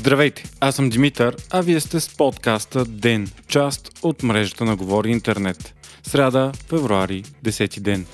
Здравейте, аз съм Димитър, а вие сте с подкаста ДЕН, част от мрежата на Говори Интернет. Сряда, февруари, 10 ден.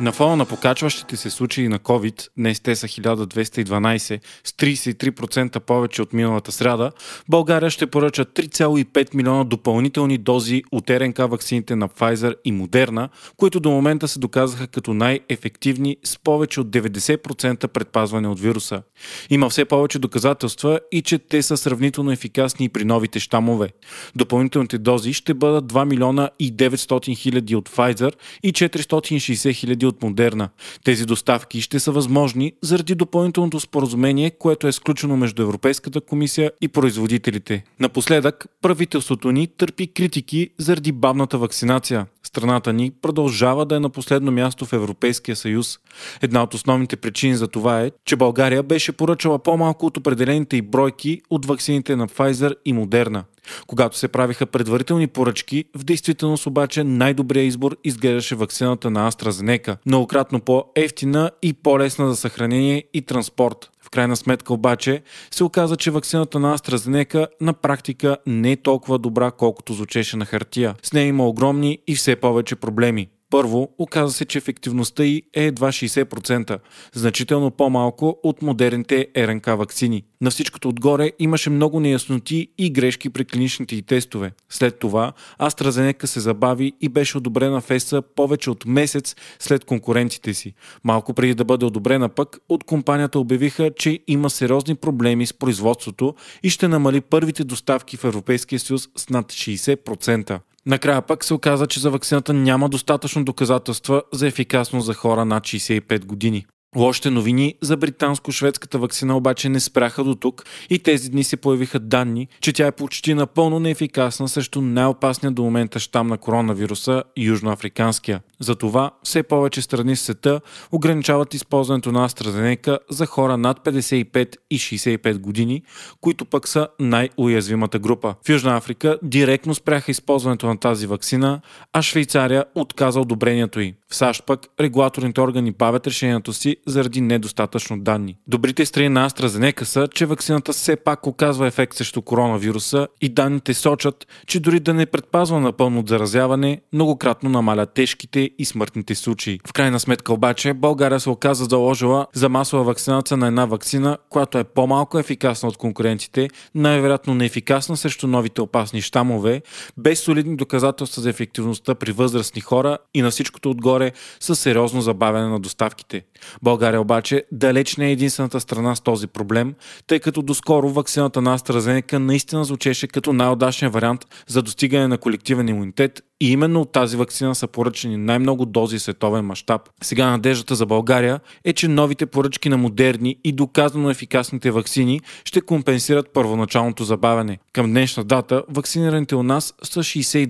На фона на покачващите се случаи на COVID, днес те са 1212, с 33% повече от миналата сряда, България ще поръча 3,5 милиона допълнителни дози от РНК вакцините на Pfizer и Moderna, които до момента се доказаха като най-ефективни с повече от 90% предпазване от вируса. Има все повече доказателства и че те са сравнително ефикасни и при новите щамове. Допълнителните дози ще бъдат 2 милиона и 900 хиляди от Pfizer и 460 хиляди от Модерна. Тези доставки ще са възможни заради допълнителното споразумение, което е сключено между Европейската комисия и производителите. Напоследък, правителството ни търпи критики заради бавната вакцинация. Страната ни продължава да е на последно място в Европейския съюз. Една от основните причини за това е, че България беше поръчала по-малко от определените и бройки от ваксините на Pfizer и Модерна. Когато се правиха предварителни поръчки, в действителност обаче най-добрият избор изглеждаше вакцината на AstraZeneca, многократно по-ефтина и по-лесна за съхранение и транспорт. В крайна сметка обаче се оказа, че вакцината на AstraZeneca на практика не е толкова добра, колкото звучеше на хартия. С нея има огромни и все повече проблеми. Първо, оказа се, че ефективността й е едва 60%, значително по-малко от модерните РНК вакцини. На всичкото отгоре имаше много неясноти и грешки при клиничните й тестове. След това AstraZeneca се забави и беше одобрена в ЕСА повече от месец след конкурентите си. Малко преди да бъде одобрена пък, от компанията обявиха, че има сериозни проблеми с производството и ще намали първите доставки в Европейския съюз с над 60%. Накрая пък се оказа, че за вакцината няма достатъчно доказателства за ефикасност за хора над 65 години. Лошите новини за британско-шведската вакцина обаче не спряха до тук и тези дни се появиха данни, че тя е почти напълно неефикасна срещу най-опасния до момента щам на коронавируса – южноафриканския. Затова все повече страни в света ограничават използването на AstraZeneca за хора над 55 и 65 години, които пък са най-уязвимата група. В Южна Африка директно спряха използването на тази вакцина, а Швейцария отказа одобрението й. В САЩ пък регулаторните органи бавят решението си заради недостатъчно данни. Добрите страни на AstraZeneca са, че вакцината все пак оказва ефект срещу коронавируса и данните сочат, че дори да не предпазва напълно от заразяване, многократно намаля тежките и смъртните случаи. В крайна сметка обаче България се оказа заложила за масова вакцинация на една вакцина, която е по-малко ефикасна от конкурентите, най-вероятно неефикасна срещу новите опасни щамове, без солидни доказателства за ефективността при възрастни хора и на всичкото отгоре с сериозно забавяне на доставките. България обаче далеч не е единствената страна с този проблем, тъй като доскоро вакцината на AstraZeneca наистина звучеше като най-удачен вариант за достигане на колективен имунитет и именно от тази вакцина са поръчани най-много дози световен мащаб. Сега надеждата за България е, че новите поръчки на модерни и доказано ефикасните вакцини ще компенсират първоначалното забавяне. Към днешна дата вакцинираните у нас са 62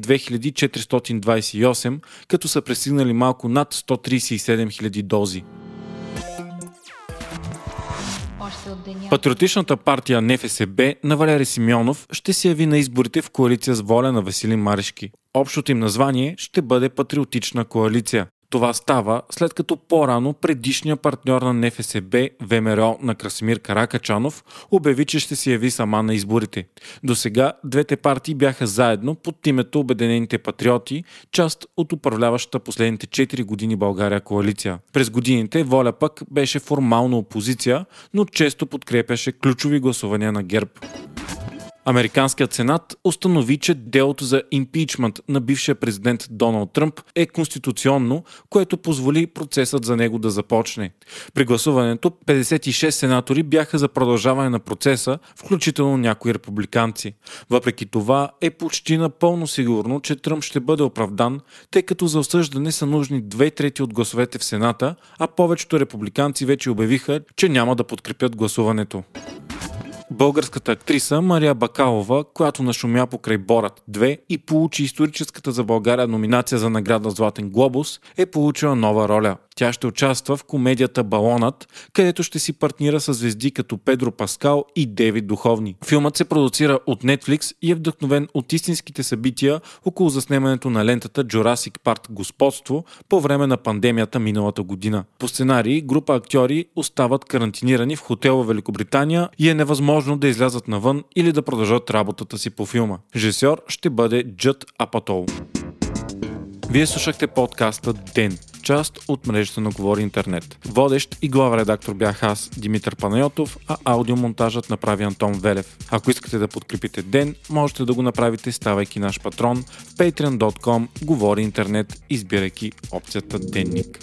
428, като са пристигнали малко над 137 000 дози. Патриотичната партия НФСБ на Валери Симеонов ще се яви на изборите в коалиция с воля на Василин Марешки. Общото им название ще бъде Патриотична коалиция. Това става след като по-рано предишния партньор на НФСБ, ВМРО на Красимир Каракачанов, обяви, че ще се яви сама на изборите. До сега двете партии бяха заедно под името Обединените патриоти, част от управляващата последните 4 години България коалиция. През годините Воля пък беше формално опозиция, но често подкрепяше ключови гласувания на ГЕРБ. Американският сенат установи, че делото за импичмент на бившия президент Доналд Тръмп е конституционно, което позволи процесът за него да започне. При гласуването 56 сенатори бяха за продължаване на процеса, включително някои републиканци. Въпреки това е почти напълно сигурно, че Тръмп ще бъде оправдан, тъй като за осъждане са нужни две трети от гласовете в Сената, а повечето републиканци вече обявиха, че няма да подкрепят гласуването българската актриса Мария Бакалова, която нашумя покрай Борат 2 и получи историческата за България номинация за награда Златен глобус, е получила нова роля. Тя ще участва в комедията Балонът, където ще си партнира с звезди като Педро Паскал и Девид Духовни. Филмът се продуцира от Netflix и е вдъхновен от истинските събития около заснемането на лентата Jurassic Park Господство по време на пандемията миналата година. По сценарий група актьори остават карантинирани в хотел в Великобритания и е невъзможно възможно да излязат навън или да продължат работата си по филма. Режисьор ще бъде Джът Апатол. Вие слушахте подкаста Ден, част от мрежата на Говори Интернет. Водещ и глава редактор бях аз, Димитър Панайотов, а аудиомонтажът направи Антон Велев. Ако искате да подкрепите Ден, можете да го направите ставайки наш патрон в patreon.com Говори Интернет, избирайки опцията Денник.